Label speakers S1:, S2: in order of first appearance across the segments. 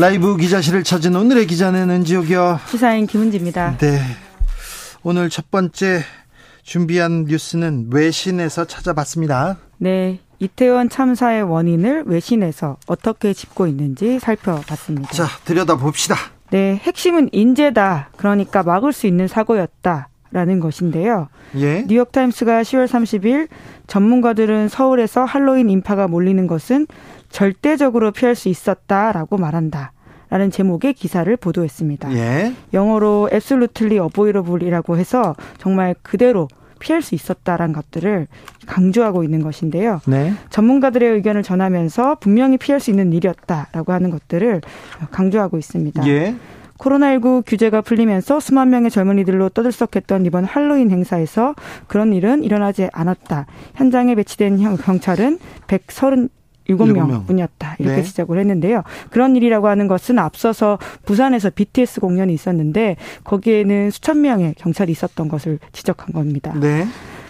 S1: 라이브 기자실을 찾은 오늘의 기자는 은지옥이요.
S2: 시사인 김은지입니다.
S1: 네. 오늘 첫 번째 준비한 뉴스는 외신에서 찾아봤습니다.
S2: 네. 이태원 참사의 원인을 외신에서 어떻게 짚고 있는지 살펴봤습니다.
S1: 자, 들여다봅시다.
S2: 네. 핵심은 인재다. 그러니까 막을 수 있는 사고였다. 라는 것인데요.
S1: 예.
S2: 뉴욕타임스가 10월 30일 전문가들은 서울에서 할로윈 인파가 몰리는 것은 절대적으로 피할 수 있었다라고 말한다. 라는 제목의 기사를 보도했습니다.
S1: 예.
S2: 영어로 absolutely avoidable이라고 해서 정말 그대로 피할 수 있었다라는 것들을 강조하고 있는 것인데요.
S1: 네.
S2: 전문가들의 의견을 전하면서 분명히 피할 수 있는 일이었다라고 하는 것들을 강조하고 있습니다.
S1: 예.
S2: 코로나19 규제가 풀리면서 수만 명의 젊은이들로 떠들썩했던 이번 할로윈 행사에서 그런 일은 일어나지 않았다. 현장에 배치된 경찰은 130 일곱 명 뿐이었다. 이렇게 네. 지적을 했는데요. 그런 일이라고 하는 것은 앞서서 부산에서 BTS 공연이 있었는데 거기에는 수천 명의 경찰이 있었던 것을 지적한 겁니다.
S1: 네.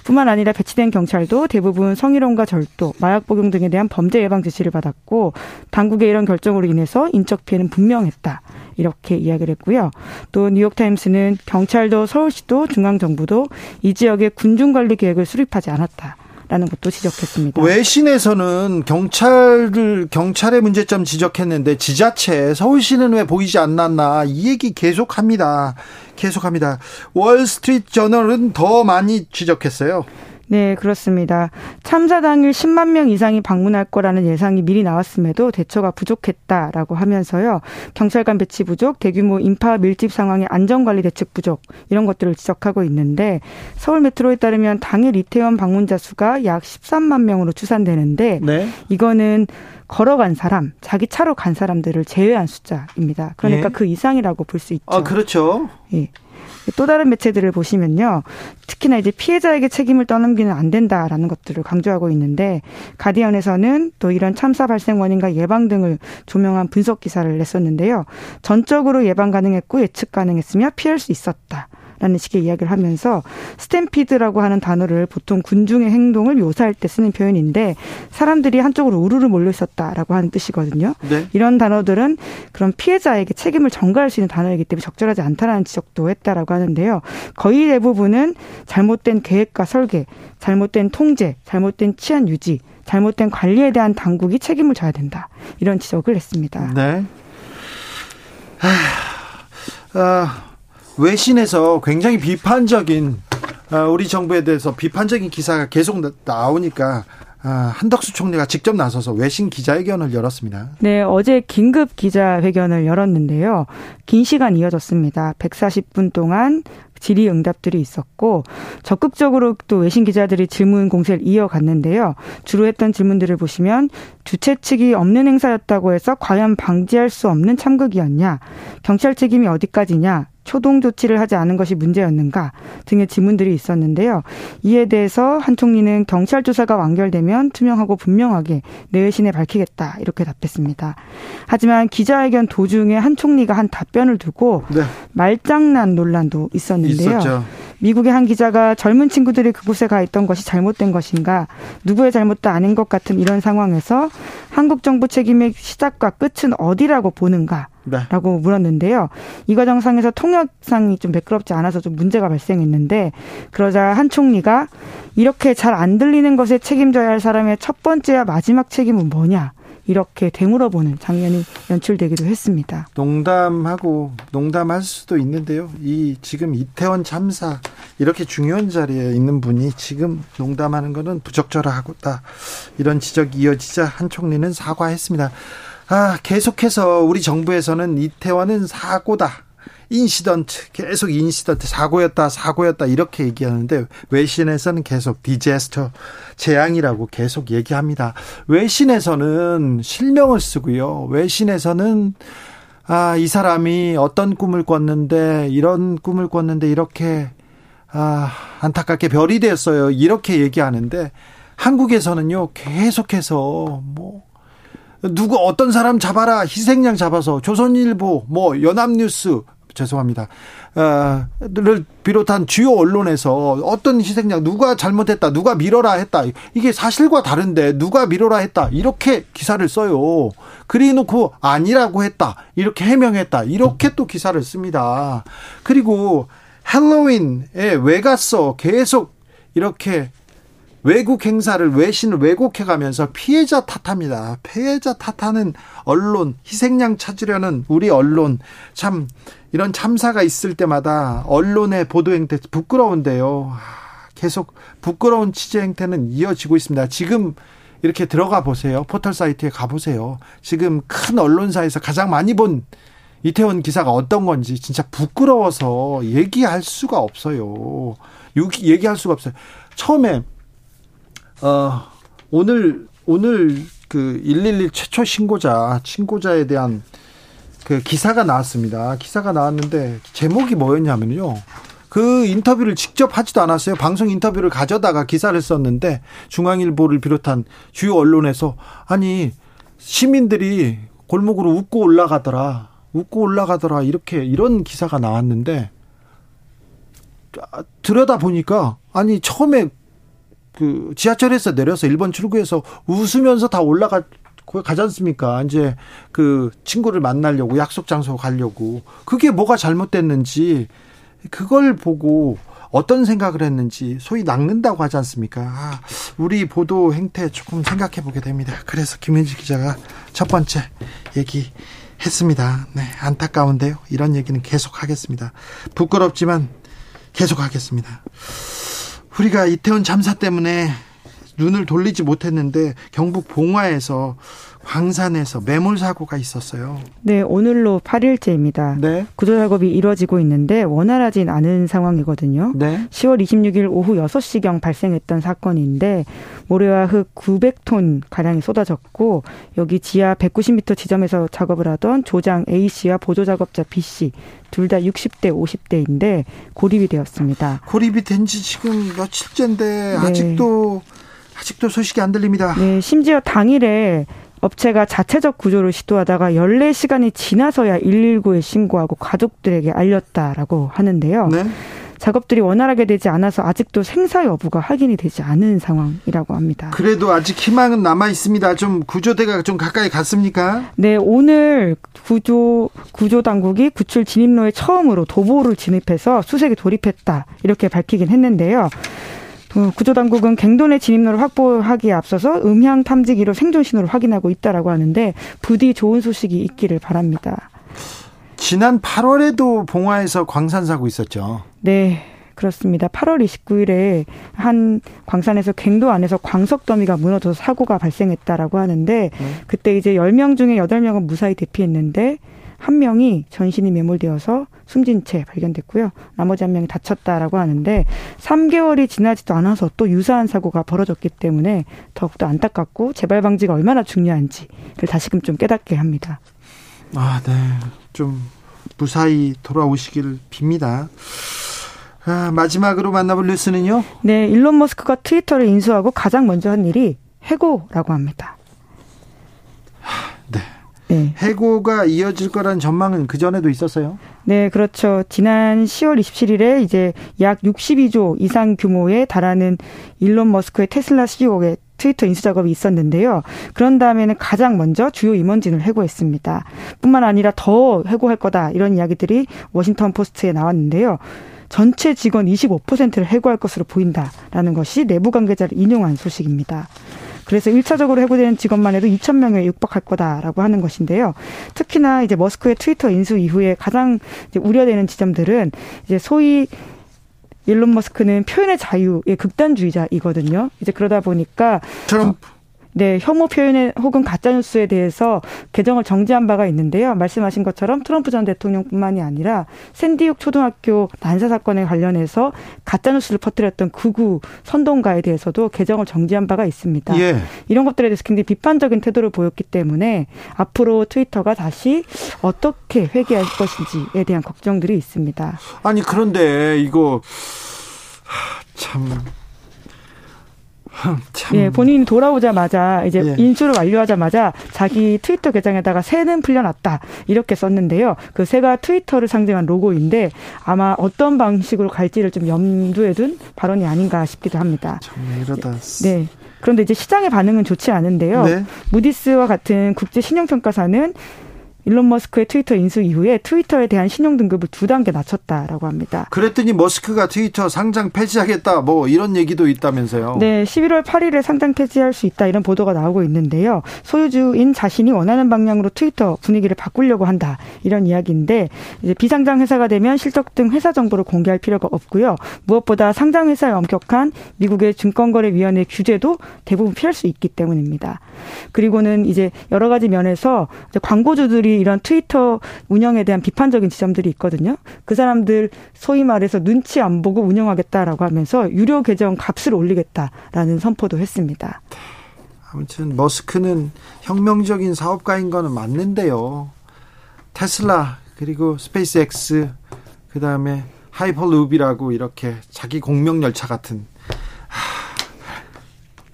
S2: 뿐만 아니라 배치된 경찰도 대부분 성희롱과 절도, 마약 복용 등에 대한 범죄 예방 지시를 받았고 당국의 이런 결정으로 인해서 인적 피해는 분명했다. 이렇게 이야기를 했고요. 또 뉴욕타임스는 경찰도 서울시도 중앙정부도 이 지역의 군중관리 계획을 수립하지 않았다. 라는 것도 지적했습니다.
S1: 외신에서는 경찰을 경찰의 문제점 지적했는데 지자체 서울시는 왜 보이지 않았나 이 얘기 계속합니다. 계속합니다. 월스트리트 저널은 더 많이 지적했어요.
S2: 네, 그렇습니다. 참사 당일 10만 명 이상이 방문할 거라는 예상이 미리 나왔음에도 대처가 부족했다라고 하면서요. 경찰관 배치 부족, 대규모 인파 밀집 상황의 안전관리 대책 부족 이런 것들을 지적하고 있는데 서울 메트로에 따르면 당일 이태원 방문자 수가 약 13만 명으로 추산되는데 네. 이거는 걸어간 사람, 자기 차로 간 사람들을 제외한 숫자입니다. 그러니까 예. 그 이상이라고 볼 수 있죠.
S1: 아, 그렇죠.
S2: 예. 또 다른 매체들을 보시면요. 특히나 이제 피해자에게 책임을 떠넘기는 안 된다라는 것들을 강조하고 있는데 가디언에서는 또 이런 참사 발생 원인과 예방 등을 조명한 분석 기사를 냈었는데요. 전적으로 예방 가능했고 예측 가능했으며 피할 수 있었다. 라는 식의 이야기를 하면서 스탬피드라고 하는 단어를 보통 군중의 행동을 묘사할 때 쓰는 표현인데 사람들이 한쪽으로 우르르 몰려 있었다라고 하는 뜻이거든요. 네. 이런 단어들은 그런 피해자에게 책임을 전가할 수 있는 단어이기 때문에 적절하지 않다라는 지적도 했다라고 하는데요. 거의 대부분은 잘못된 계획과 설계, 잘못된 통제, 잘못된 치안 유지, 잘못된 관리에 대한 당국이 책임을 져야 된다. 이런 지적을 했습니다.
S1: 네. 하, 아, 외신에서 굉장히 비판적인 아, 우리 정부에 대해서 비판적인 기사가 계속 나오니까 아, 한덕수 총리가 직접 나서서 외신 기자회견을 열었습니다.
S2: 네, 어제 긴급 기자회견을 열었는데요. 긴 시간 이어졌습니다. 140분 동안 질의응답들이 있었고 적극적으로 또 외신 기자들이 질문 공세를 이어갔는데요. 주로 했던 질문들을 보시면 주최 측이 없는 행사였다고 해서 과연 방지할 수 없는 참극이었냐, 경찰 책임이 어디까지냐, 초동 조치를 하지 않은 것이 문제였는가 등의 질문들이 있었는데요. 이에 대해서 한 총리는 경찰 조사가 완결되면 투명하고 분명하게 내외신에 밝히겠다 이렇게 답했습니다. 하지만 기자회견 도중에 한 총리가 한 답변을 두고 네. 말장난 논란도 있었는데요. 있었죠. 미국의 한 기자가 젊은 친구들이 그곳에 가 있던 것이 잘못된 것인가, 누구의 잘못도 아닌 것 같은 이런 상황에서 한국 정부 책임의 시작과 끝은 어디라고 보는가? 네. 라고 물었는데요. 이 과정상에서 통역상이 좀 매끄럽지 않아서 좀 문제가 발생했는데 그러자 한 총리가 이렇게 잘 안 들리는 것에 책임져야 할 사람의 첫 번째와 마지막 책임은 뭐냐? 이렇게 되물어보는 장면이 연출되기도 했습니다.
S1: 농담하고 농담할 수도 있는데요. 이 지금 이태원 참사 이렇게 중요한 자리에 있는 분이 지금 농담하는 것은 부적절하다 이런 지적이 이어지자 한 총리는 사과했습니다. 아 계속해서 우리 정부에서는 이태원은 사고다. incident 계속 incident 사고였다 사고였다 이렇게 얘기하는데 외신에서는 계속 disaster 재앙이라고 계속 얘기합니다. 외신에서는 실명을 쓰고요. 외신에서는 아, 이 사람이 어떤 꿈을 꿨는데, 이런 꿈을 꿨는데, 이렇게, 아, 안타깝게 별이 됐어요. 이렇게 얘기하는데, 한국에서는요, 계속해서, 뭐, 누구, 어떤 사람 잡아라, 희생양 잡아서, 조선일보, 뭐, 연합뉴스, 죄송합니다. 어,를 비롯한 주요 언론에서 어떤 희생양 누가 잘못했다, 누가 밀어라 했다. 이게 사실과 다른데 누가 밀어라 했다. 이렇게 기사를 써요. 그래 놓고 아니라고 했다. 이렇게 해명했다. 이렇게 또 기사를 씁니다. 그리고 할로윈에 왜 갔어? 계속 이렇게 외국 행사를 외신을 왜곡해 가면서 피해자 탓합니다. 피해자 탓하는 언론, 희생양 찾으려는 우리 언론 참 이런 참사가 있을 때마다 언론의 보도 행태 부끄러운데요. 계속 부끄러운 취재 행태는 이어지고 있습니다. 지금 이렇게 들어가 보세요. 포털 사이트에 가 보세요. 지금 큰 언론사에서 가장 많이 본 이태원 기사가 어떤 건지 진짜 부끄러워서 얘기할 수가 없어요. 얘기할 수가 없어요. 처음에 어 오늘 오늘 그 111 최초 신고자 신고자에 대한 그 기사가 나왔습니다. 기사가 나왔는데 제목이 뭐였냐면요. 그 인터뷰를 직접 하지도 않았어요. 방송 인터뷰를 가져다가 기사를 썼는데 중앙일보를 비롯한 주요 언론에서 아니 시민들이 골목으로 웃고 올라가더라. 웃고 올라가더라. 이렇게 이런 기사가 나왔는데 들여다 보니까 아니 처음에 그 지하철에서 내려서 1번 출구에서 웃으면서 다 올라가 거기 가지 않습니까? 이제 그 친구를 만나려고 약속 장소 가려고 그게 뭐가 잘못됐는지 그걸 보고 어떤 생각을 했는지 소위 낚는다고 하지 않습니까? 아, 우리 보도 행태 조금 생각해 보게 됩니다. 그래서 김현지 기자가 첫 번째 얘기 했습니다. 네, 안타까운데요. 이런 얘기는 계속 하겠습니다. 부끄럽지만 계속 하겠습니다. 우리가 이태원 참사 때문에 눈을 돌리지 못했는데 경북 봉화에서 광산에서 매몰 사고가 있었어요.
S2: 네, 오늘로 8일째입니다. 네. 구조 작업이 이뤄지고 있는데 원활하진 않은 상황이거든요. 네. 10월 26일 오후 6시경 발생했던 사건인데 모래와 흙 900톤 가량이 쏟아졌고 여기 지하 190m 지점에서 작업을 하던 조장 A 씨와 보조 작업자 B 씨 둘 다 60대 50대인데 고립이 되었습니다.
S1: 고립이 된 지 지금 며칠째인데 네. 아직도 아직도 소식이 안 들립니다.
S2: 네, 심지어 당일에 업체가 자체적 구조를 시도하다가 14시간이 지나서야 119에 신고하고 가족들에게 알렸다라고 하는데요. 네. 작업들이 원활하게 되지 않아서 아직도 생사 여부가 확인이 되지 않은 상황이라고 합니다.
S1: 그래도 아직 희망은 남아 있습니다. 좀 구조대가 좀 가까이 갔습니까?
S2: 네, 오늘 구조 구조 당국이 구출 진입로에 처음으로 도보를 진입해서 수색에 돌입했다 이렇게 밝히긴 했는데요. 어, 구조당국은 갱돈의 진입로를 확보하기에 앞서서 음향 탐지기로 생존 신호를 확인하고 있다라고 하는데 부디 좋은 소식이 있기를 바랍니다.
S1: 지난 8월에도 봉화에서 광산 사고 있었죠.
S2: 네. 그렇습니다. 8월 29일에 한 광산에서 갱도 안에서 광석 더미가 무너져서 사고가 발생했다라고 하는데 네. 그때 이제 10명 중에 8명은 무사히 대피했는데 한 명이 전신이 매몰되어서 숨진 채 발견됐고요. 나머지 한 명이 다쳤다라고 하는데 3개월이 지나지도 않아서 또 유사한 사고가 벌어졌기 때문에 더욱더 안타깝고 재발 방지가 얼마나 중요한지를 다시금 좀 깨닫게 합니다.
S1: 아, 네. 좀 무사히 돌아오시기를 빕니다. 아, 마지막으로 만나볼 뉴스는요?
S2: 네, 일론 머스크가 트위터를 인수하고 가장 먼저 한 일이 해고라고 합니다.
S1: 네. 네. 해고가 이어질 거란 전망은 그 전에도 있었어요?
S2: 네, 그렇죠. 지난 10월 27일에 이제 약 62조 이상 규모에 달하는 일론 머스크의 테슬라 CEO의 트위터 인수 작업이 있었는데요. 그런 다음에는 가장 먼저 주요 임원진을 해고했습니다. 뿐만 아니라 더 해고할 거다 이런 이야기들이 워싱턴 포스트에 나왔는데요. 전체 직원 25%를 해고할 것으로 보인다라는 것이 내부 관계자를 인용한 소식입니다. 그래서 1차적으로 해고되는 직원만 해도 2천 명에 육박할 거다라고 하는 것인데요. 특히나 이제 머스크의 트위터 인수 이후에 가장 우려되는 지점들은 이제 소위 일론 머스크는 표현의 자유의 극단주의자이거든요. 이제 그러다 보니까
S1: 트럼프
S2: 네, 혐오 표현에 혹은 가짜 뉴스에 대해서 개정을 정지한 바가 있는데요. 말씀하신 것처럼 트럼프 전 대통령뿐만이 아니라 샌디욱 초등학교 난사 사건에 관련해서 가짜 뉴스를 퍼뜨렸던 구구 선동가에 대해서도 개정을 정지한 바가 있습니다. 예. 이런 것들에 대해서 굉장히 비판적인 태도를 보였기 때문에 앞으로 트위터가 다시 어떻게 회귀할 것인지에 대한 걱정들이 있습니다.
S1: 아니 그런데 이거 참
S2: 참. 예, 본인이 돌아오자마자 이제 예. 인수를 완료하자마자 자기 트위터 계정에다가 새는 풀려났다 이렇게 썼는데요. 그 새가 트위터를 상징한 로고인데 아마 어떤 방식으로 갈지를 좀 염두에 둔 발언이 아닌가 싶기도 합니다.
S1: 정말 이러다.
S2: 네. 그런데 이제 시장의 반응은 좋지 않은데요. 네. 무디스와 같은 국제 신용평가사는 일론 머스크의 트위터 인수 이후에 트위터에 대한 신용 등급을 두 단계 낮췄다라고 합니다.
S1: 그랬더니 머스크가 트위터 상장 폐지하겠다 뭐 이런 얘기도 있다면서요.
S2: 네, 11월 8일에 상장 폐지할 수 있다 이런 보도가 나오고 있는데요. 소유주인 자신이 원하는 방향으로 트위터 분위기를 바꾸려고 한다 이런 이야기인데 이제 비상장 회사가 되면 실적 등 회사 정보를 공개할 필요가 없고요. 무엇보다 상장 회사의 엄격한 미국의 증권거래위원회 규제도 대부분 피할 수 있기 때문입니다. 그리고는 이제 여러 가지 면에서 광고주들이 이런 트위터 운영에 대한 비판적인 지점들이 있거든요. 그 사람들 소위 말해서 눈치 안 보고 운영하겠다라고 하면서 유료 계정 값을 올리겠다라는 선포도 했습니다.
S1: 아무튼 머스크는 혁명적인 사업가인 거는 맞는데요. 테슬라 그리고 스페이스X 그다음에 하이퍼루비라고 이렇게 자기 공명 열차 같은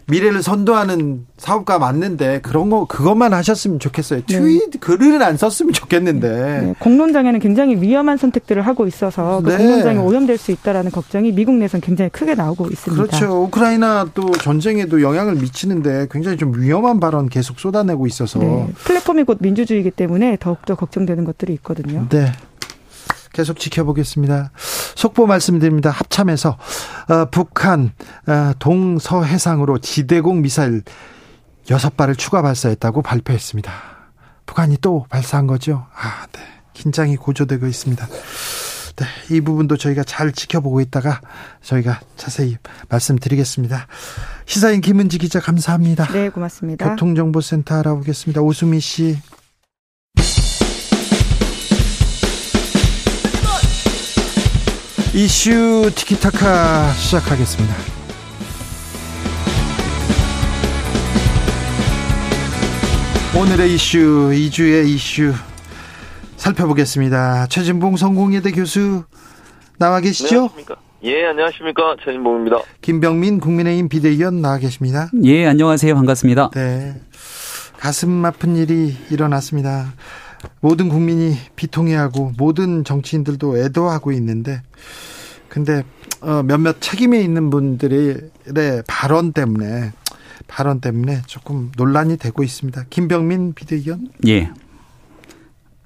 S1: 미래를 선도하는 사업가 맞는데 그런 거 그것만 하셨으면 좋겠어요. 네. 트윗 글을 안 썼으면 좋겠는데. 네.
S2: 공론장에는 굉장히 위험한 선택들을 하고 있어서 그 네. 공론장에 오염될 수 있다라는 걱정이 미국 내에서는 굉장히 크게 나오고 있습니다.
S1: 그렇죠. 우크라이나 또 전쟁에도 영향을 미치는데 굉장히 좀 위험한 발언 계속 쏟아내고 있어서 네.
S2: 플랫폼이 곧 민주주의이기 때문에 더욱더 걱정되는 것들이 있거든요.
S1: 네. 계속 지켜보겠습니다. 속보 말씀드립니다. 합참에서 어, 북한 어, 동서해상으로 지대공 미사일 6발을 추가 발사했다고 발표했습니다. 북한이 또 발사한 거죠? 아, 네. 긴장이 고조되고 있습니다. 네, 이 부분도 저희가 잘 지켜보고 있다가 저희가 자세히 말씀드리겠습니다. 시사인 김은지 기자 감사합니다.
S2: 네, 고맙습니다.
S1: 교통정보센터 알아보겠습니다. 오수미 씨. 이슈 티키타카 시작하겠습니다. 오늘의 이슈, 2주의 이슈 살펴보겠습니다. 최진봉 성공예대 교수 나와 계시죠?
S3: 안녕하십니까? 예, 안녕하십니까. 최진봉입니다.
S1: 김병민 국민의힘 비대위원 나와 계십니다.
S4: 예, 안녕하세요. 반갑습니다.
S1: 네. 가슴 아픈 일이 일어났습니다. 모든 국민이 비통해하고 모든 정치인들도 애도하고 있는데 근데 어, 몇몇 책임에 있는 분들의 발언 때문에 발언 때문에 조금 논란이 되고 있습니다. 김병민 비대위원.
S4: 예.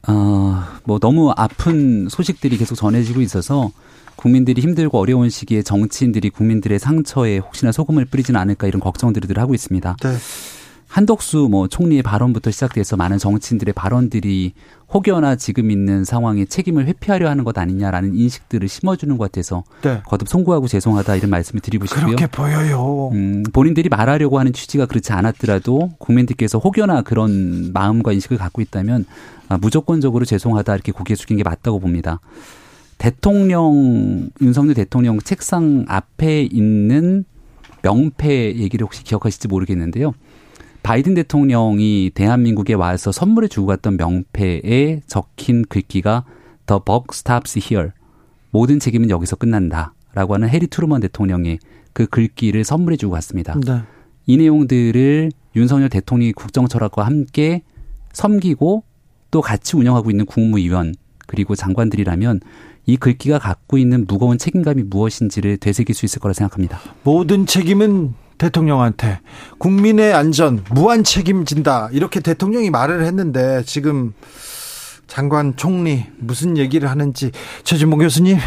S4: 어, 뭐 너무 아픈 소식들이 계속 전해지고 있어서 국민들이 힘들고 어려운 시기에 정치인들이 국민들의 상처에 혹시나 소금을 뿌리진 않을까 이런 걱정들을 하고 있습니다. 네. 한덕수 뭐 총리의 발언부터 시작돼서 많은 정치인들의 발언들이 혹여나 지금 있는 상황에 책임을 회피하려 하는 것 아니냐라는 인식들을 심어주는 것 같아서 네. 거듭 송구하고 죄송하다 이런 말씀을 드리고 싶고요.
S1: 그렇게 보여요.
S4: 음, 본인들이 말하려고 하는 취지가 그렇지 않았더라도 국민들께서 혹여나 그런 마음과 인식을 갖고 있다면 아, 무조건적으로 죄송하다 이렇게 고개 숙인 게 맞다고 봅니다. 대통령 윤석열 대통령 책상 앞에 있는 명패 얘기를 혹시 기억하실지 모르겠는데요. 바이든 대통령이 대한민국에 와서 선물을 주고 갔던 명패에 적힌 글귀가 The buck stops here. 모든 책임은 여기서 끝난다 라고 하는 해리 트루먼 대통령의 그 글귀를 선물해 주고 갔습니다. 네. 이 내용들을 윤석열 대통령이 국정 철학과 함께 섬기고 또 같이 운영하고 있는 국무위원 그리고 장관들이라면 이 글귀가 갖고 있는 무거운 책임감이 무엇인지를 되새길 수 있을 거라 생각합니다.
S1: 모든 책임은 대통령한테 국민의 안전 무한 책임진다 이렇게 대통령이 말을 했는데 지금 장관 총리 무슨 얘기를 하는지 최진봉 교수님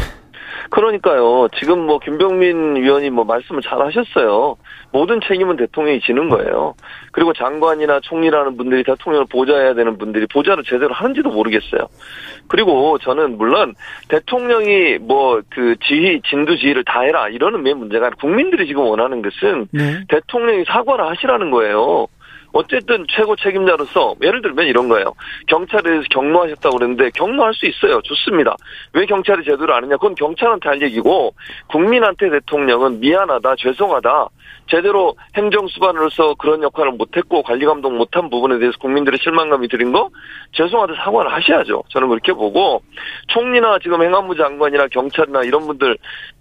S3: 그러니까요. 지금 뭐 김병민 위원이 뭐 말씀을 잘 하셨어요. 모든 책임은 대통령이 지는 거예요. 그리고 장관이나 총리라는 분들이 대통령을 보좌해야 되는 분들이 보좌를 제대로 하는지도 모르겠어요. 그리고 저는 물론 대통령이 뭐 그 지휘 진두 지휘를 다 해라 이러는 게 문제가 아니라 국민들이 지금 원하는 것은
S1: 네.
S3: 대통령이 사과를 하시라는 거예요. 어쨌든 최고 책임자로서 예를 들면 이런 거예요. 경찰에 대해서 경로하셨다고 그랬는데 경로할 수 있어요. 좋습니다. 왜 경찰이 제대로 안 했냐? 그건 경찰한테 할 얘기고 국민한테 대통령은 미안하다, 죄송하다. 제대로 행정수반으로서 그런 역할을 못했고 관리감독 못한 부분에 대해서 국민들의 실망감이 드린 거 죄송하다 사과를 하셔야죠. 저는 그렇게 보고 총리나 지금 행안부 장관이나 경찰이나 이런 분들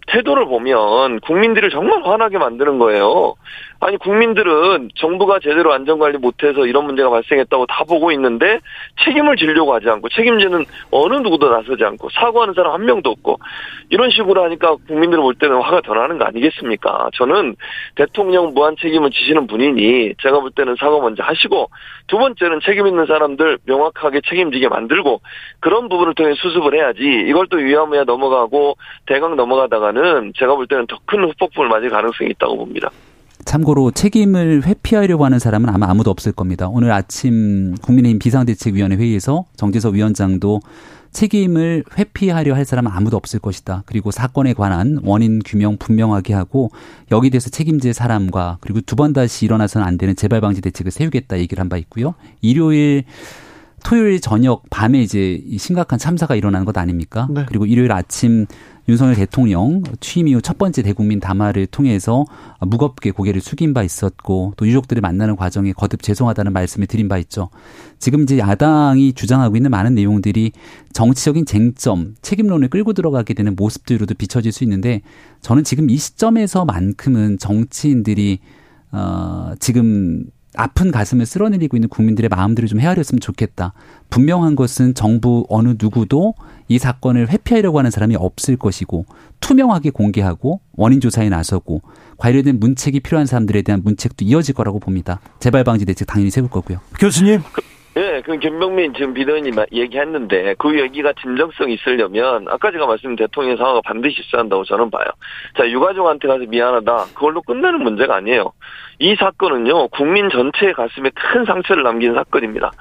S3: 태도를 보면 국민들을 정말 화나게 만드는 거예요. 아니 국민들은 정부가 제대로 안전관리 못해서 이런 문제가 발생했다고 다 보고 있는데 책임을 지려고 하지 않고 책임지는 어느 누구도 나서지 않고 사과하는 사람 한 명도 없고 이런 식으로 하니까 국민들 볼 때는 화가 더 나는 거 아니겠습니까? 저는 대통령 무한 책임을 지시는 분이니 제가 볼 때는 사과 먼저 하시고 두 번째는 책임 있는 사람들 명확하게 책임지게 만들고 그런 부분을 통해 수습을 해야지 이걸 또 위야무야 넘어가고 대강 넘어가다가 는 제가 볼 때는 더 큰 후폭풍을 맞을 가능성이 있다고 봅니다.
S4: 참고로 책임을 회피하려고 하는 사람은 아마 아무도 없을 겁니다. 오늘 아침 국민의힘 비상대책위원회 회의에서 정재석 위원장도 책임을 회피하려 할 사람은 아무도 없을 것이다. 그리고 사건에 관한 원인 규명 분명하게 하고 여기 대해서 책임질 사람과 그리고 두 번 다시 일어나서는 안 되는 재발 방지 대책을 세우겠다 얘기를 한 바 있고요. 일요일 토요일 저녁 밤에 이제 심각한 참사가 일어나는 것 아닙니까?
S1: 네.
S4: 그리고 일요일 아침 윤석열 대통령 취임 이후 첫 번째 대국민 담화를 통해서 무겁게 고개를 숙인 바 있었고 또 유족들을 만나는 과정에 거듭 죄송하다는 말씀을 드린 바 있죠. 지금 이제 야당이 주장하고 있는 많은 내용들이 정치적인 쟁점, 책임론을 끌고 들어가게 되는 모습들로도 비춰질 수 있는데 저는 지금 이 시점에서만큼은 정치인들이 어 지금 아픈 가슴을 쓸어내리고 있는 국민들의 마음들을 좀 헤아렸으면 좋겠다. 분명한 것은 정부 어느 누구도 이 사건을 회피하려고 하는 사람이 없을 것이고 투명하게 공개하고 원인 조사에 나서고 관련된 문책이 필요한 사람들에 대한 문책도 이어질 거라고 봅니다. 재발 방지 대책 당연히 세울 거고요.
S1: 교수님.
S3: 예, 그 김병민 지금 비대위원님 얘기했는데 그 얘기가 진정성이 있으려면 아까 제가 말씀드린 대통령 상황가 반드시 있어야 한다고 저는 봐요. 자, 유가족한테 가서 미안하다. 그걸로 끝내는 문제가 아니에요. 이 사건은요, 국민 전체의 가슴에 큰 상처를 남긴 사건입니다.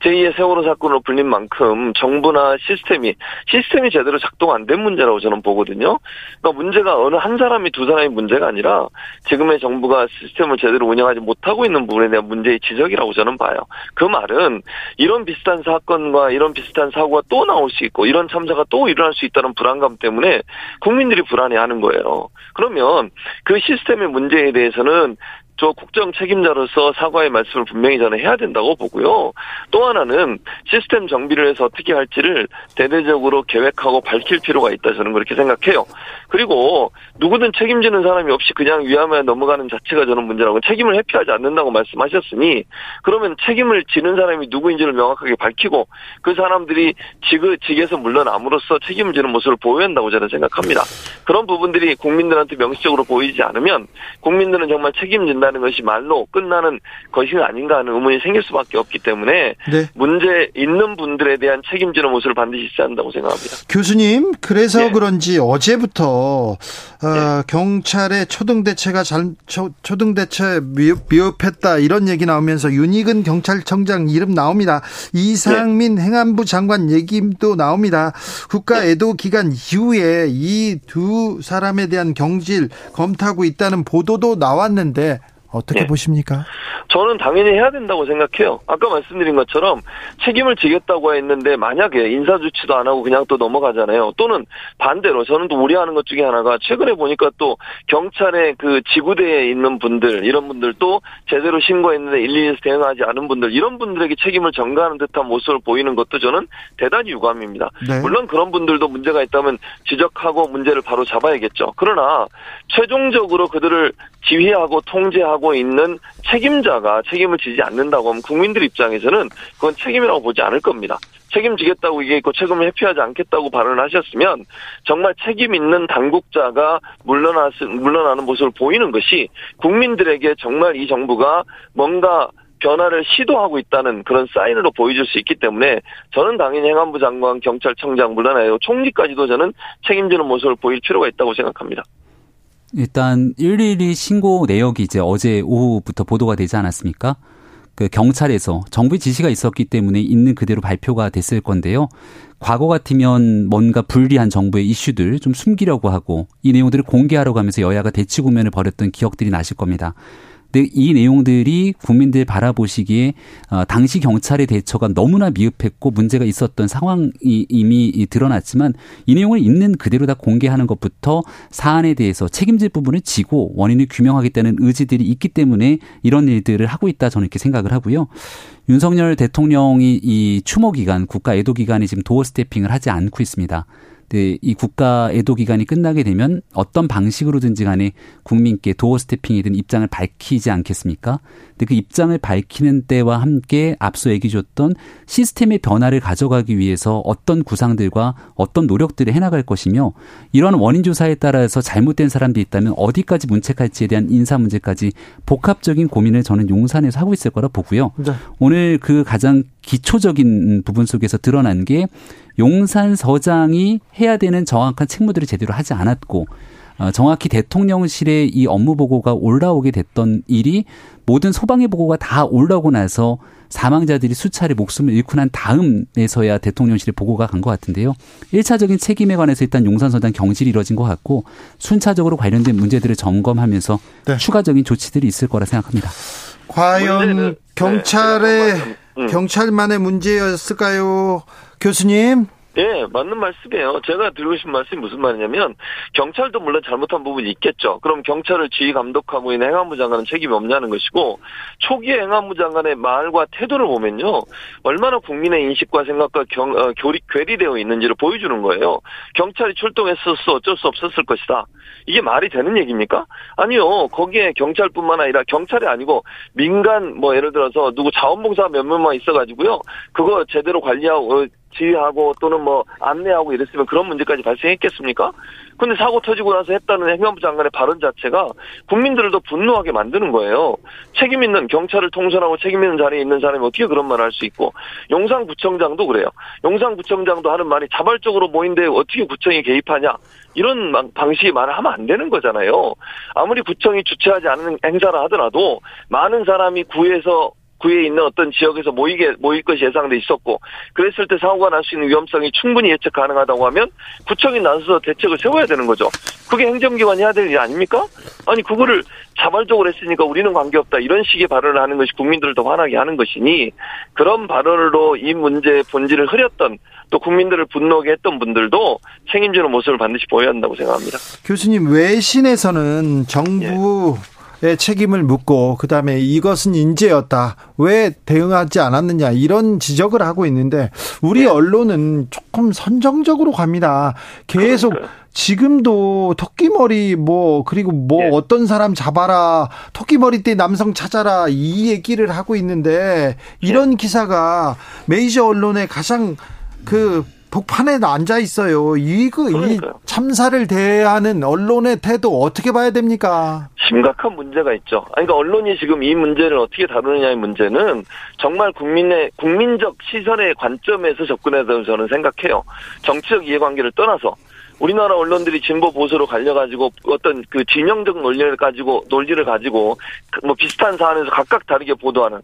S3: 제2의 세월호 사건으로 불린 만큼 정부나 시스템이 시스템이 제대로 작동 안 된 문제라고 저는 보거든요. 그러니까 문제가 어느 한 사람이 두 사람이 문제가 아니라 지금의 정부가 시스템을 제대로 운영하지 못하고 있는 부분에 대한 문제의 지적이라고 저는 봐요. 그 말은 이런 비슷한 사건과 이런 비슷한 사고가 또 나올 수 있고 이런 참사가 또 일어날 수 있다는 불안감 때문에 국민들이 불안해하는 거예요. 그러면 그 시스템의 문제에 대해서는 저 국정 책임자로서 사과의 말씀을 분명히 저는 해야 된다고 보고요. 또 하나는 시스템 정비를 해서 어떻게 할지를 대대적으로 계획하고 밝힐 필요가 있다 저는 그렇게 생각해요. 그리고 누구든 책임지는 사람이 없이 그냥 위험에 넘어가는 자체가 저는 문제라고 책임을 회피하지 않는다고 말씀하셨으니 그러면 책임을 지는 사람이 누구인지를 명확하게 밝히고 그 사람들이 지그 직에서 물러남으로써 책임을 지는 모습을 보여야 한다고 저는 생각합니다. 그런 부분들이 국민들한테 명시적으로 보이지 않으면 국민들은 정말 책임진다는 것이 말로 끝나는 것이 아닌가 하는 의문이 생길 수밖에 없기 때문에
S1: 네.
S3: 문제 있는 분들에 대한 책임지는 모습을 반드시 있어야 한다고 생각합니다.
S1: 교수님, 그래서
S3: 네.
S1: 그런지 어제부터 어, 경찰의 초등 대체가 잘 초, 초등 대체 미흡, 미흡 했다 이런 얘기 나오면서 윤희근 경찰청장 이름 나옵니다. 이상민 행안부 장관 얘기도 나옵니다. 국가 애도 기간 이후에 이 두 사람에 대한 경질 검토하고 있다는 보도도 나왔는데 어떻게
S3: 네.
S1: 보십니까?
S3: 저는 당연히 해야 된다고 생각해요. 아까 말씀드린 것처럼 책임을 지겠다고 했는데 만약에 인사 조치도 안 하고 그냥 또 넘어가잖아요. 또는 반대로 저는 또 우려하는 것 중에 하나가 최근에 보니까 또 경찰의 그 지구대에 있는 분들 이런 분들도 제대로 신고했는데 일일이 대응하지 않은 분들 이런 분들에게 책임을 전가하는 듯한 모습을 보이는 것도 저는 대단히 유감입니다.
S1: 네.
S3: 물론 그런 분들도 문제가 있다면 지적하고 문제를 바로 잡아야겠죠. 그러나 최종적으로 그들을 지휘하고 통제하고 있는 책임자가 책임을 지지 않는다고 하면 국민들 입장에서는 그건 책임이라고 보지 않을 겁니다. 책임지겠다고 얘기했고 책임을 회피하지 않겠다고 발언을 하셨으면 정말 책임 있는 당국자가 물러나 물러나는 모습을 보이는 것이 국민들에게 정말 이 정부가 뭔가 변화를 시도하고 있다는 그런 사인으로 보여줄 수 있기 때문에 저는 당연히 행안부 장관, 경찰청장 물러나요 총리까지도 저는 책임지는 모습을 보일 필요가 있다고 생각합니다.
S4: 일단 112 신고 내역이 이제 어제 오후부터 보도가 되지 않았습니까? 그 경찰에서 정부의 지시가 있었기 때문에 있는 그대로 발표가 됐을 건데요. 과거 같으면 뭔가 불리한 정부의 이슈들 좀 숨기려고 하고 이 내용들을 공개하려고 하면서 여야가 대치 국면을 벌였던 기억들이 나실 겁니다. 근데 이 내용들이 국민들 바라보시기에 어, 당시 경찰의 대처가 너무나 미흡했고 문제가 있었던 상황이 이미 드러났지만 이 내용을 있는 그대로 다 공개하는 것부터 사안에 대해서 책임질 부분을 지고 원인을 규명하겠다는 의지들이 있기 때문에 이런 일들을 하고 있다 저는 이렇게 생각을 하고요. 윤석열 대통령이 이 추모 기간 국가 애도 기간에 지금 도어 스태핑을 하지 않고 있습니다. 네, 이 국가 애도 기간이 끝나게 되면 어떤 방식으로든지 간에 국민께 도어 스태핑이든 입장을 밝히지 않겠습니까? 근데 그 입장을 밝히는 때와 함께 앞서 얘기 줬던 시스템의 변화를 가져가기 위해서 어떤 구상들과 어떤 노력들을 해나갈 것이며 이러한 원인 조사에 따라서 잘못된 사람들이 있다면 어디까지 문책할지에 대한 인사 문제까지 복합적인 고민을 저는 용산에서 하고 있을 거라 보고요. 네. 오늘 그 가장 기초적인 부분 속에서 드러난 게 용산 서장이 해야 되는 정확한 책무들을 제대로 하지 않았고 어, 정확히 대통령실의 이 업무 보고가 올라오게 됐던 일이 모든 소방의 보고가 다 올라오고 나서 사망자들이 수차례 목숨을 잃고 난 다음에서야 대통령실의 보고가 간 것 같은데요. 1차적인 책임에 관해서 일단 용산서장 경질이 이뤄진 것 같고 순차적으로 관련된 문제들을 점검하면서 네. 추가적인 조치들이 있을 거라 생각합니다.
S1: 과연 네, 경찰의 네, 경찰만의 문제였을까요? 교수님.
S3: 예, 맞는 말씀이에요. 제가 드리고 싶은 말씀이 무슨 말이냐면 경찰도 물론 잘못한 부분이 있겠죠. 그럼 경찰을 지휘 감독하고 있는 행안부 장관은 책임이 없냐는 것이고 초기에 행안부 장관의 말과 태도를 보면요. 얼마나 국민의 인식과 생각과 경, 어, 교리, 괴리되어 있는지를 보여주는 거예요. 경찰이 출동했었어 어쩔 수 없었을 것이다. 이게 말이 되는 얘기입니까? 아니요. 거기에 경찰뿐만 아니라 경찰이 아니고 민간 뭐 예를 들어서 누구 자원봉사 몇 명만 있어가지고요. 그거 제대로 관리하고 지휘하고 또는 뭐 안내하고 이랬으면 그런 문제까지 발생했겠습니까? 근데 사고 터지고 나서 했다는 행안부 장관의 발언 자체가 국민들을 더 분노하게 만드는 거예요. 책임 있는 경찰을 통솔하고 책임 있는 자리에 있는 사람이 어떻게 그런 말을 할 수 있고 용산구청장도 그래요. 용산구청장도 하는 말이 자발적으로 모인데 어떻게 구청이 개입하냐 이런 방식의 말을 하면 안 되는 거잖아요. 아무리 구청이 주최하지 않은 행사를 하더라도 많은 사람이 구에서 구에 있는 어떤 지역에서 모이게 모일 것이 예상돼 있었고 그랬을 때 사고가 날 수 있는 위험성이 충분히 예측 가능하다고 하면 구청이 나서서 대책을 세워야 되는 거죠. 그게 행정기관이 해야 될 일 아닙니까? 아니 그거를 자발적으로 했으니까 우리는 관계없다 이런 식의 발언을 하는 것이 국민들을 더 화나게 하는 것이니 그런 발언으로 이 문제의 본질을 흐렸던 또 국민들을 분노하게 했던 분들도 책임지는 모습을 반드시 보여야 한다고 생각합니다.
S1: 교수님 외신에서는 정부 예. 책임을 묻고 그다음에 이것은 인재였다. 왜 대응하지 않았느냐 이런 지적을 하고 있는데 우리 네. 언론은 조금 선정적으로 갑니다. 계속. 지금도 토끼머리 뭐 그리고 뭐 네. 어떤 사람 잡아라 토끼머리 때 남성 찾아라 이 얘기를 하고 있는데 이런 네. 기사가 메이저 언론에 가장 그 복판에 앉아 있어요. 이거 이 참사를 대하는 언론의 태도 어떻게 봐야 됩니까?
S3: 심각한 문제가 있죠. 그러니까 언론이 지금 이 문제를 어떻게 다루느냐의 문제는 정말 국민의 국민적 시선의 관점에서 접근해야 된다고 저는 생각해요. 정치적 이해관계를 떠나서 우리나라 언론들이 진보 보수로 갈려가지고 어떤 그 진영적 논리를 가지고 논리를 가지고 뭐 비슷한 사안에서 각각 다르게 보도하는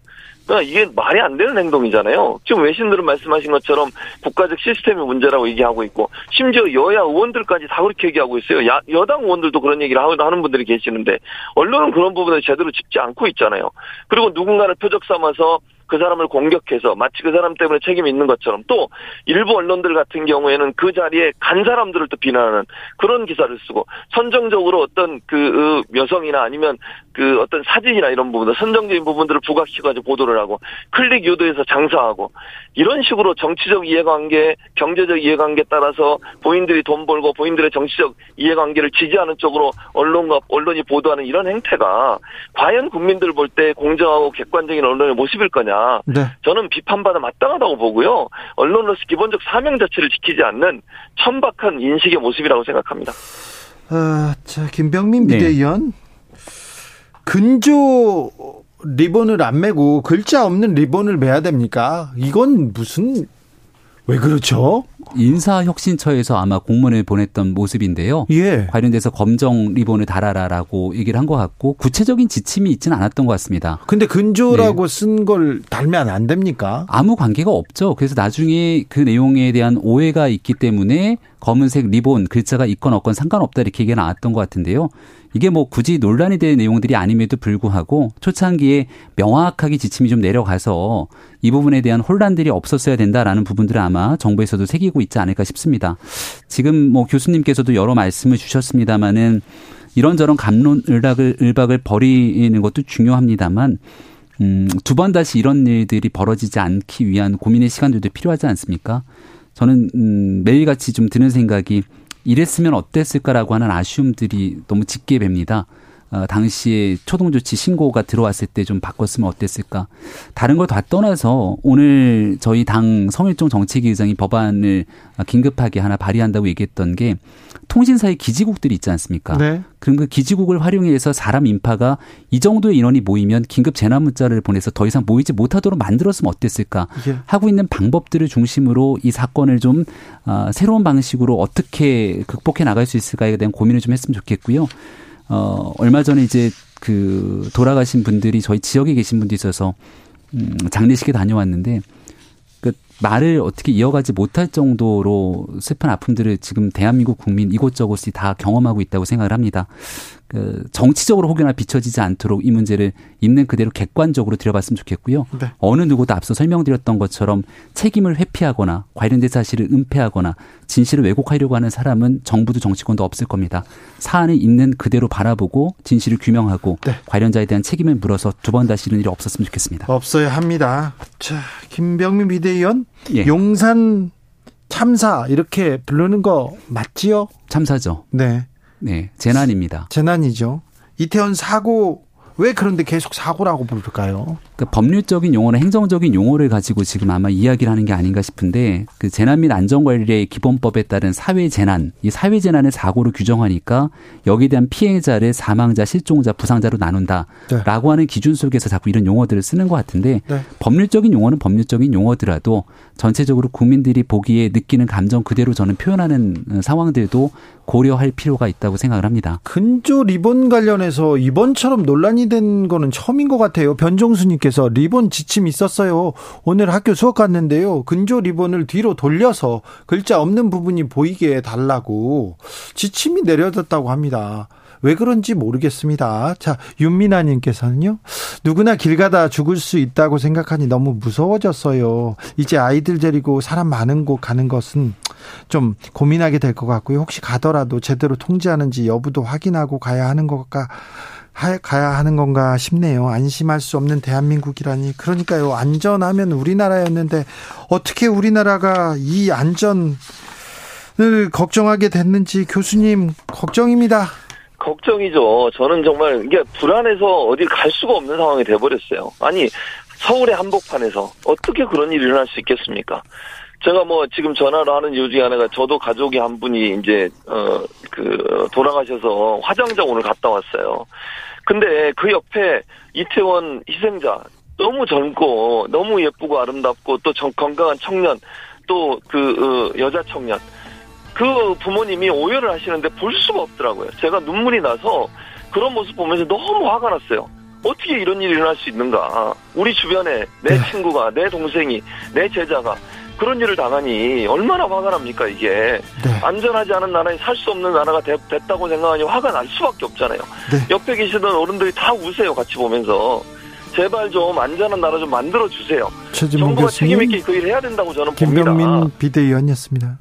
S3: 그러니까 이게 말이 안 되는 행동이잖아요. 지금 외신들은 말씀하신 것처럼 국가적 시스템의 문제라고 얘기하고 있고 심지어 여야 의원들까지 다 그렇게 얘기하고 있어요. 야, 여당 의원들도 그런 얘기를 하는 분들이 계시는데 언론은 그런 부분을 제대로 짚지 않고 있잖아요. 그리고 누군가를 표적 삼아서 그 사람을 공격해서 마치 그 사람 때문에 책임이 있는 것처럼 또 일부 언론들 같은 경우에는 그 자리에 간 사람들을 또 비난하는 그런 기사를 쓰고 선정적으로 어떤 그 여성이나 아니면 그 어떤 사진이나 이런 부분들 선정적인 부분들을 부각시켜가지고 보도를 하고 클릭 유도해서 장사하고 이런 식으로 정치적 이해관계, 경제적 이해관계 따라서 본인들이 돈 벌고 본인들의 정치적 이해관계를 지지하는 쪽으로 언론과 언론이 보도하는 이런 행태가 과연 국민들 볼 때 공정하고 객관적인 언론의 모습일 거냐? 네. 저는 비판받아 마땅하다고 보고요. 언론으로서 기본적 사명 자체를 지키지 않는 천박한 인식의 모습이라고 생각합니다.
S1: 아, 자 김병민 네. 비대위원 네. 근조 리본을 안 매고 글자 없는 리본을 매야 됩니까? 이건 무슨 왜 그렇죠?
S4: 인사혁신처에서 아마 공문을 보냈던 모습인데요.
S1: 예.
S4: 관련돼서 검정 리본을 달아라라고 얘기를 한 것 같고 구체적인 지침이 있지는 않았던 것 같습니다.
S1: 근데 근조라고 네. 쓴걸 달면 안 됩니까?
S4: 아무 관계가 없죠. 그래서 나중에 그 내용에 대한 오해가 있기 때문에 검은색 리본 글자가 있건 없건 상관없다 이렇게 얘기가 나왔던 것 같은데요. 이게 뭐 굳이 논란이 될 내용들이 아님에도 불구하고 초창기에 명확하게 지침이 좀 내려가서 이 부분에 대한 혼란들이 없었어야 된다라는 부분들을 아마 정부에서도 새기고 있지 않을까 싶습니다. 지금 뭐 교수님께서도 여러 말씀을 주셨습니다마는 이런저런 감론 을박을 을박을 버리는 것도 중요합니다만 음, 두 번 다시 이런 일들이 벌어지지 않기 위한 고민의 시간들도 필요하지 않습니까? 저는 음, 매일같이 좀 드는 생각이 이랬으면 어땠을까라고 하는 아쉬움들이 너무 짙게 뵙니다. 어, 당시에 초동조치 신고가 들어왔을 때 좀 바꿨으면 어땠을까. 다른 걸 다 떠나서 오늘 저희 당 성일종 정책위 의장이 법안을 긴급하게 하나 발의한다고 얘기했던 게 통신사의 기지국들이 있지 않습니까? 네. 그럼 그 기지국을 활용해서 사람 인파가 이 정도의 인원이 모이면 긴급 재난 문자를 보내서 더 이상 모이지 못하도록 만들었으면 어땠을까 예. 하고 있는 방법들을 중심으로 이 사건을 좀 어, 새로운 방식으로 어떻게 극복해 나갈 수 있을까에 대한 고민을 좀 했으면 좋겠고요. 어, 얼마 전에 이제 그 돌아가신 분들이 저희 지역에 계신 분도 있어서 음, 장례식에 다녀왔는데 그 말을 어떻게 이어가지 못할 정도로 슬픈 아픔들을 지금 대한민국 국민 이곳저곳이 다 경험하고 있다고 생각을 합니다. 그 정치적으로 혹여나 비춰지지 않도록 이 문제를 있는 그대로 객관적으로 들여봤으면 좋겠고요. 네. 어느 누구도 앞서 설명드렸던 것처럼 책임을 회피하거나 관련된 사실을 은폐하거나 진실을 왜곡하려고 하는 사람은 정부도 정치권도 없을 겁니다. 사안을 있는 그대로 바라보고 진실을 규명하고 네. 관련자에 대한 책임을 물어서 두 번 다시 이런 일이 없었으면 좋겠습니다.
S1: 없어야 합니다. 자, 김병민 비대위원 예. 용산 참사 이렇게 부르는 거 맞지요?
S4: 참사죠.
S1: 네.
S4: 네, 재난입니다.
S1: 재난이죠. 이태원 사고 왜 그런데 계속 사고라고 부를까요?
S4: 그 법률적인 용어나 행정적인 용어를 가지고 지금 아마 이야기를 하는 게 아닌가 싶은데 그 재난 및 안전관리의 기본법에 따른 사회 재난, 이 사회 재난을 사고로 규정하니까 여기에 대한 피해자를 사망자, 실종자, 부상자로 나눈다라고 네. 하는 기준 속에서 자꾸 이런 용어들을 쓰는 것 같은데 네. 법률적인 용어는 법률적인 용어더라도 전체적으로 국민들이 보기에 느끼는 감정 그대로 저는 표현하는 상황들도 고려할 필요가 있다고 생각을 합니다.
S1: 근조 리본 관련해서 이번처럼 논란이 된 거는 처음인 것 같아요. 변종수님께 교수님께서 리본 지침이 있었어요. 오늘 학교 수업 갔는데요. 근조 리본을 뒤로 돌려서 글자 없는 부분이 보이게 해달라고 지침이 내려졌다고 합니다. 왜 그런지 모르겠습니다. 자, 윤미나님께서는요, 누구나 길 가다 죽을 수 있다고 생각하니 너무 무서워졌어요. 이제 아이들 데리고 사람 많은 곳 가는 것은 좀 고민하게 될 것 같고요. 혹시 가더라도 제대로 통제하는지 여부도 확인하고 가야 하는 것과 가야 하는 건가 싶네요. 안심할 수 없는 대한민국이라니. 그러니까요. 안전하면 우리나라였는데 어떻게 우리나라가 이 안전을 걱정하게 됐는지 교수님 걱정입니다.
S3: 걱정이죠. 저는 정말 이게 불안해서 어디 갈 수가 없는 상황이 돼버렸어요. 아니 서울의 한복판에서 어떻게 그런 일이 일어날 수 있겠습니까? 제가 뭐 지금 전화를 하는 이유 중에 하나가 저도 가족이 한 분이 이제 어 그 돌아가셔서 화장장 오늘 갔다 왔어요. 근데 그 옆에 이태원 희생자 너무 젊고 너무 예쁘고 아름답고 또 건강한 청년 또그 어, 여자 청년 그 부모님이 오열을 하시는데 볼 수가 없더라고요. 제가 눈물이 나서 그런 모습 보면서 너무 화가 났어요. 어떻게 이런 일이 일어날 수 있는가? 우리 주변에 내 네. 친구가, 내 동생이, 내 제자가 그런 일을 당하니 얼마나 화가 납니까 이게 네. 안전하지 않은 나라에 살 수 없는 나라가 되, 됐다고 생각하니 화가 날 수밖에 없잖아요. 네. 옆에 계시던 어른들이 다 우세요 같이 보면서 제발 좀 안전한 나라 좀 만들어 주세요. 정부가 책임 있게 그 일을 해야 된다고 저는
S1: 김병민
S3: 봅니다.
S1: 비대위원이었습니다.